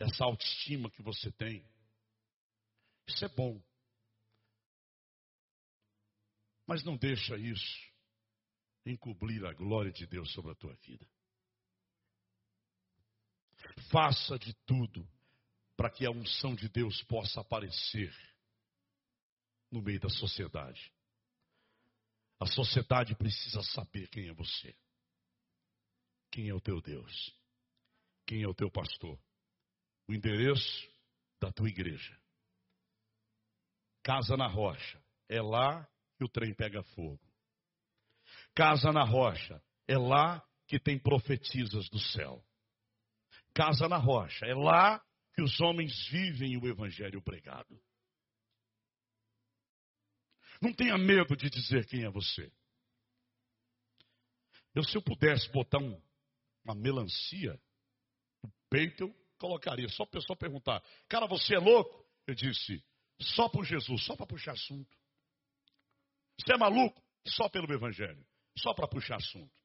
Essa autoestima que você tem. Isso é bom. Mas não deixa isso encobrir a glória de Deus sobre a tua vida. Faça de tudo para que a unção de Deus possa aparecer no meio da sociedade. A sociedade precisa saber quem é você. Quem é o teu Deus? Quem é o teu pastor? O endereço da tua igreja. Casa na rocha. É lá o trem pega fogo. Casa na rocha. É lá que tem profetizas do céu. Casa na rocha. É lá que os homens vivem o evangelho pregado. Não tenha medo de dizer quem é você. Eu, se eu pudesse botar um, uma melancia no peito, eu colocaria. Só a pessoa perguntar, cara, você é louco? Eu disse, só por Jesus, só para puxar assunto. Você é maluco? Só pelo Evangelho, só para puxar assunto.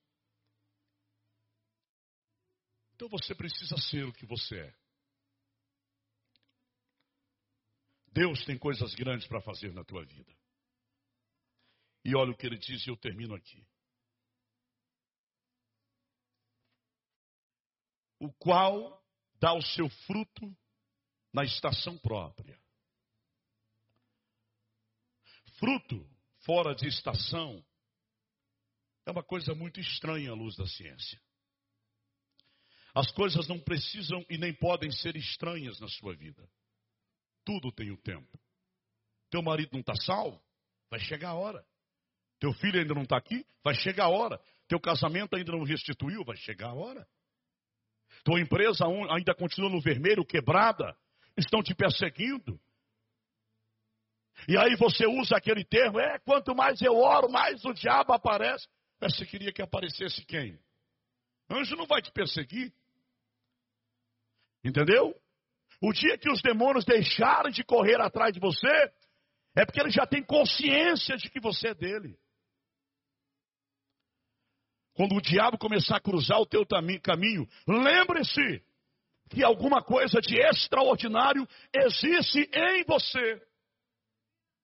Então você precisa ser o que você é. Deus tem coisas grandes para fazer na tua vida. E olha o que ele diz e eu termino aqui. O qual dá o seu fruto na estação própria. Fruto fora de estação é uma coisa muito estranha à luz da ciência. As coisas não precisam e nem podem ser estranhas na sua vida. Tudo tem o tempo. Teu marido não está salvo? Vai chegar a hora. Teu filho ainda não está aqui? Vai chegar a hora. Teu casamento ainda não restituiu? Vai chegar a hora. Tua empresa ainda continua no vermelho, quebrada? Estão te perseguindo? E aí você usa aquele termo, é, quanto mais eu oro, mais o diabo aparece. Mas você queria que aparecesse quem? Anjo não vai te perseguir. Entendeu? O dia que os demônios deixarem de correr atrás de você, é porque ele já tem consciência de que você é dele. Quando o diabo começar a cruzar o teu caminho, lembre-se que alguma coisa de extraordinário existe em você.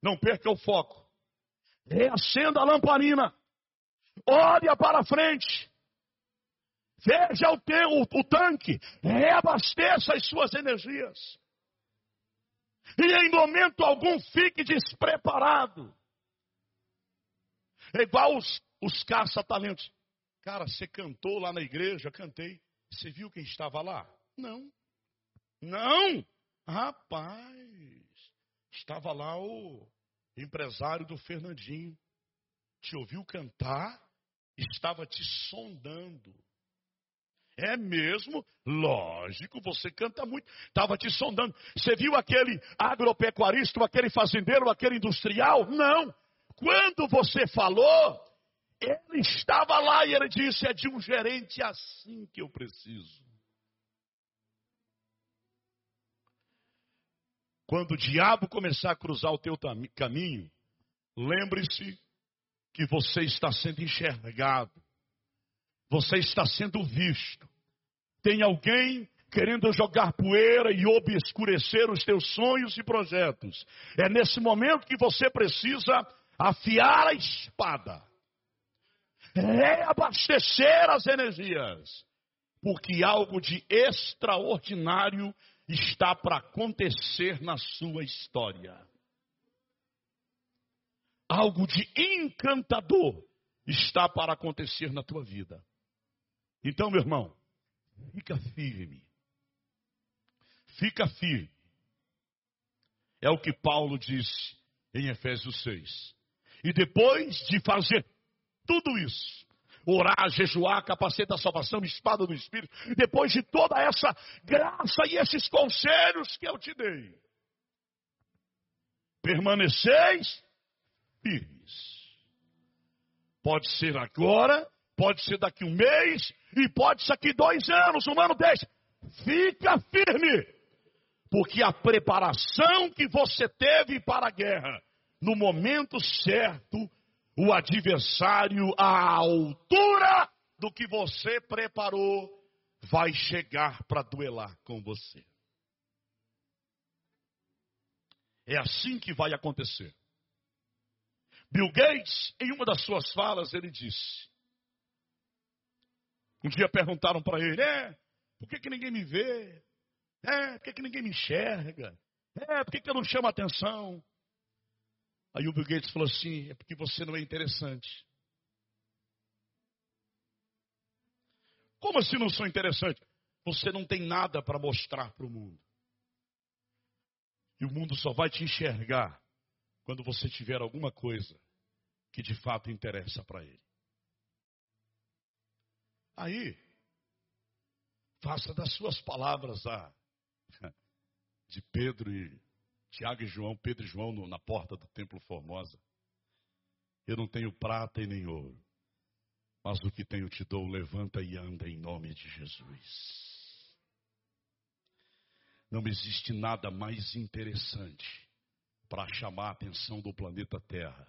Não perca o foco. Reacenda a lamparina. Olha para frente. Veja o, teu, o, tanque. Reabasteça as suas energias. E em momento algum fique despreparado. É igual os, os caça-talentos. Cara, você cantou lá na igreja? Cantei. Você viu quem estava lá? Não. Não! Rapaz, estava lá o empresário do Fernandinho. Te ouviu cantar? Estava te sondando. É mesmo? Lógico, você canta muito. Estava te sondando. Você viu aquele agropecuarista, aquele fazendeiro, aquele industrial? Não. Quando você falou, ele estava lá e ele disse: é de um gerente assim que eu preciso. Quando o diabo começar a cruzar o teu caminho, lembre-se que você está sendo enxergado, você está sendo visto. Tem alguém querendo jogar poeira e obscurecer os teus sonhos e projetos. É nesse momento que você precisa afiar a espada reabastecer as energias, porque algo de extraordinário está para acontecer na sua história. Algo de encantador está para acontecer na tua vida. Então, meu irmão, fica firme. Fica firme. É o que Paulo disse em Efésios 6. E depois de fazer tudo isso. Orar, jejuar, capacete da salvação, espada do Espírito. Depois de toda essa graça e esses conselhos que eu te dei. Permaneceis firmes. Pode ser agora, pode ser daqui um mês e pode ser daqui dois anos, um ano, dez. Fica firme, porque a preparação que você teve para a guerra, no momento certo, o adversário à altura do que você preparou vai chegar para duelar com você. É assim que vai acontecer. Bill Gates, em uma das suas falas, ele disse: Um dia perguntaram para ele, é, por que, que ninguém me vê? É, por que, que ninguém me enxerga? É, por que, que eu não chamo atenção? Aí o Bill Gates falou assim: é porque você não é interessante. Como assim não sou interessante? Você não tem nada para mostrar para o mundo. E o mundo só vai te enxergar quando você tiver alguma coisa que de fato interessa para ele. Aí, faça das suas palavras a [LAUGHS] de Pedro e Tiago e João, Pedro e João no, na porta do templo Formosa. Eu não tenho prata e nem ouro, mas o que tenho te dou, levanta e anda em nome de Jesus. Não existe nada mais interessante para chamar a atenção do planeta Terra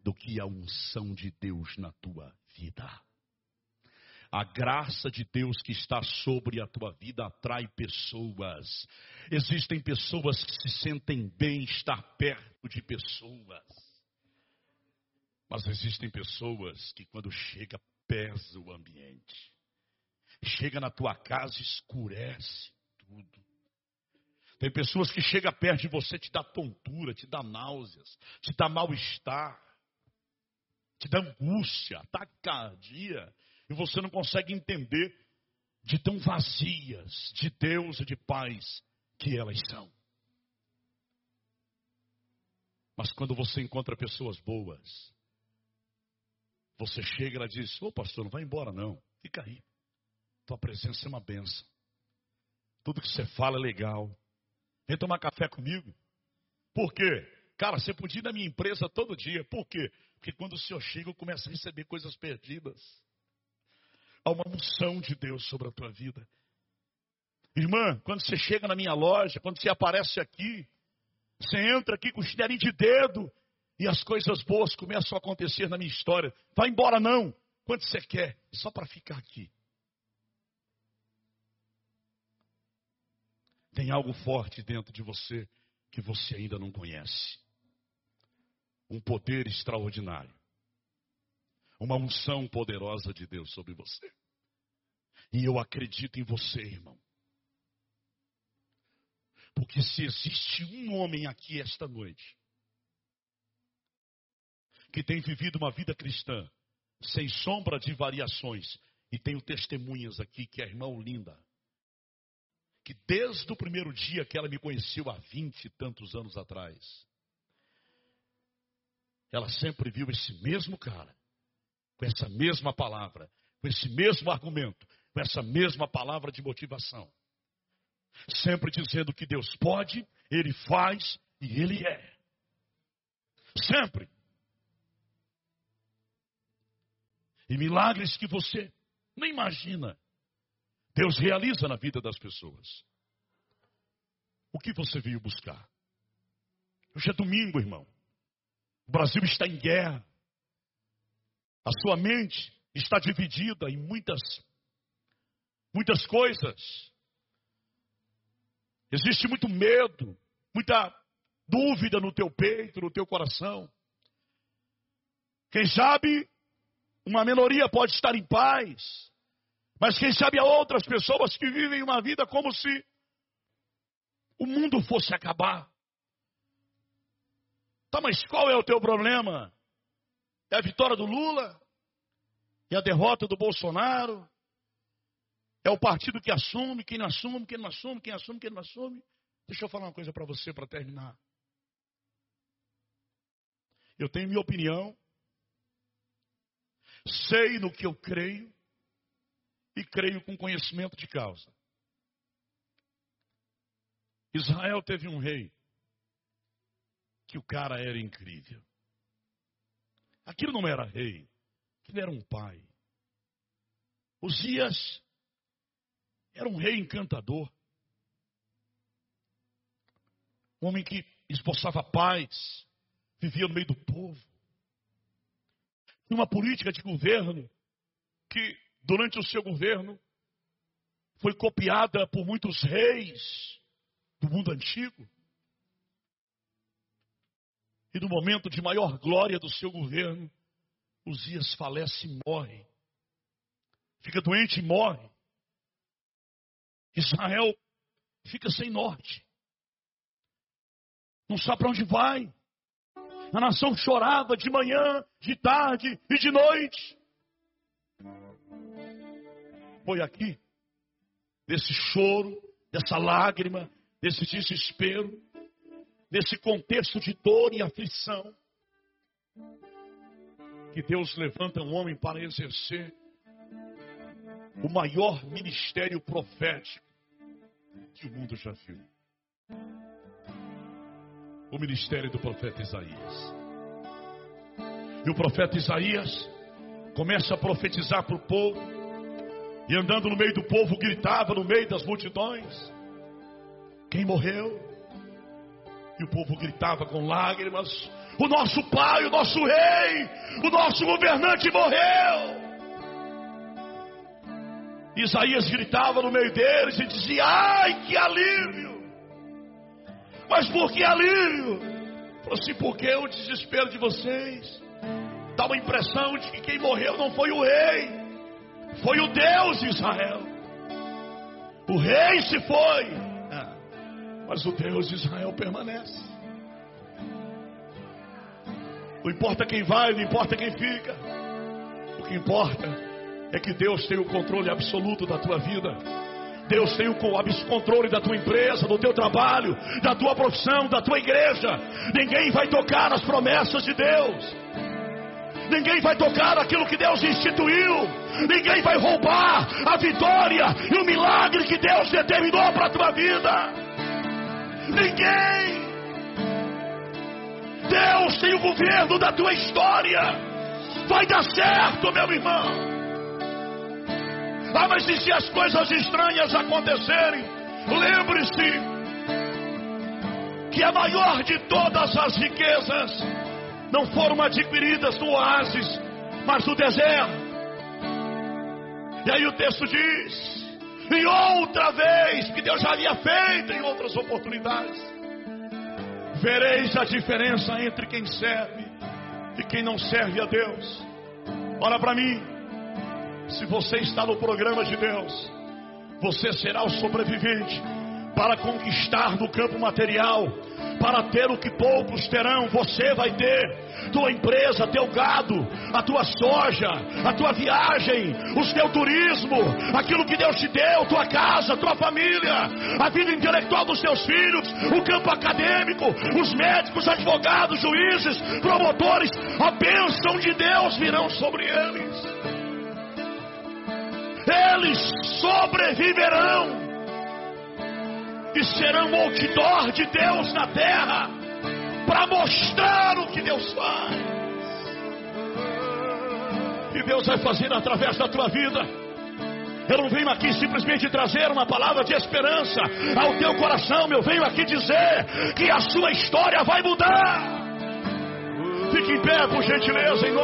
do que a unção de Deus na tua vida. A graça de Deus que está sobre a tua vida atrai pessoas. Existem pessoas que se sentem bem estar perto de pessoas. Mas existem pessoas que quando chega pesa o ambiente. Chega na tua casa escurece tudo. Tem pessoas que chegam perto de você, te dá tontura, te dá náuseas, te dá mal-estar, te dá angústia, taquicardia, e você não consegue entender de tão vazias de Deus e de paz que elas são. Mas quando você encontra pessoas boas, você chega e ela diz: Ô pastor, não vai embora não, fica aí. Tua presença é uma benção. Tudo que você fala é legal. Vem tomar café comigo. Por quê? Cara, você podia ir na minha empresa todo dia. Por quê? Porque quando o senhor chega, eu começo a receber coisas perdidas. Há uma unção de Deus sobre a tua vida. Irmã, quando você chega na minha loja, quando você aparece aqui, você entra aqui com o chinelinho de dedo e as coisas boas começam a acontecer na minha história. Vai embora não. Quanto você quer? Só para ficar aqui. Tem algo forte dentro de você que você ainda não conhece. Um poder extraordinário. Uma unção poderosa de Deus sobre você. E eu acredito em você, irmão. Porque se existe um homem aqui esta noite que tem vivido uma vida cristã sem sombra de variações, e tenho testemunhas aqui que a irmã Linda, que desde o primeiro dia que ela me conheceu há vinte e tantos anos atrás, ela sempre viu esse mesmo cara, com essa mesma palavra, com esse mesmo argumento, com essa mesma palavra de motivação. Sempre dizendo que Deus pode, Ele faz e Ele é. Sempre. E milagres que você nem imagina. Deus realiza na vida das pessoas. O que você veio buscar? Hoje é domingo, irmão. O Brasil está em guerra. A sua mente está dividida em muitas, muitas coisas. Existe muito medo, muita dúvida no teu peito, no teu coração. Quem sabe uma minoria pode estar em paz, mas quem sabe há outras pessoas que vivem uma vida como se o mundo fosse acabar. Tá, mas qual é o teu problema? É a vitória do Lula? É a derrota do Bolsonaro? É o partido que assume, quem não assume, quem não assume, quem assume, quem não assume? Deixa eu falar uma coisa para você para terminar. Eu tenho minha opinião, sei no que eu creio, e creio com conhecimento de causa. Israel teve um rei que o cara era incrível. Aquilo não era rei, aquilo era um pai. Uzias era um rei encantador. Um homem que esboçava paz, vivia no meio do povo. Tinha uma política de governo que, durante o seu governo, foi copiada por muitos reis do mundo antigo. E no momento de maior glória do seu governo, Uzias falece e morre. Fica doente e morre. Israel fica sem norte. Não sabe para onde vai. A nação chorava de manhã, de tarde e de noite. Foi aqui, desse choro, dessa lágrima, desse desespero, desse contexto de dor e aflição, que Deus levanta um homem para exercer o maior ministério profético que o mundo já viu. O ministério do profeta Isaías. E o profeta Isaías começa a profetizar para o povo, e andando no meio do povo, gritava no meio das multidões: Quem morreu? E o povo gritava com lágrimas: O nosso pai, o nosso rei, o nosso governante morreu. Isaías gritava no meio deles e dizia: Ai, que alívio! Mas por que alívio? Falou assim: porque o desespero de vocês dá uma impressão de que quem morreu não foi o rei, foi o Deus de Israel. O rei se foi, mas o Deus de Israel permanece. Não importa quem vai, não importa quem fica. O que importa é que Deus tem o controle absoluto da tua vida. Deus tem o controle da tua empresa, do teu trabalho, da tua profissão, da tua igreja. Ninguém vai tocar nas promessas de Deus. Ninguém vai tocar aquilo que Deus instituiu. Ninguém vai roubar a vitória e o milagre que Deus determinou para a tua vida. Ninguém. Deus tem o governo da tua história. Vai dar certo, meu irmão. Ah, mas e se as coisas estranhas acontecerem? Lembre-se que a maior de todas as riquezas não foram adquiridas no oásis, mas no deserto. E aí o texto diz: e outra vez, que Deus já havia feito em outras oportunidades, vereis a diferença entre quem serve e quem não serve a Deus. Olha para mim. Se você está no programa de Deus, você será o sobrevivente para conquistar no campo material, para ter o que poucos terão, você vai ter. Tua empresa, teu gado, a tua soja, a tua viagem, o teu turismo, aquilo que Deus te deu, tua casa, tua família, a vida intelectual dos teus filhos, o campo acadêmico, os médicos, advogados, juízes, promotores, a bênção de Deus virão sobre eles eles sobreviverão e serão outdoor de Deus na terra para mostrar o que Deus faz. E Deus vai fazer através da tua vida. Eu não venho aqui simplesmente trazer uma palavra de esperança ao teu coração. Eu venho aqui dizer que a sua história vai mudar. Fique em pé, por gentileza, em nome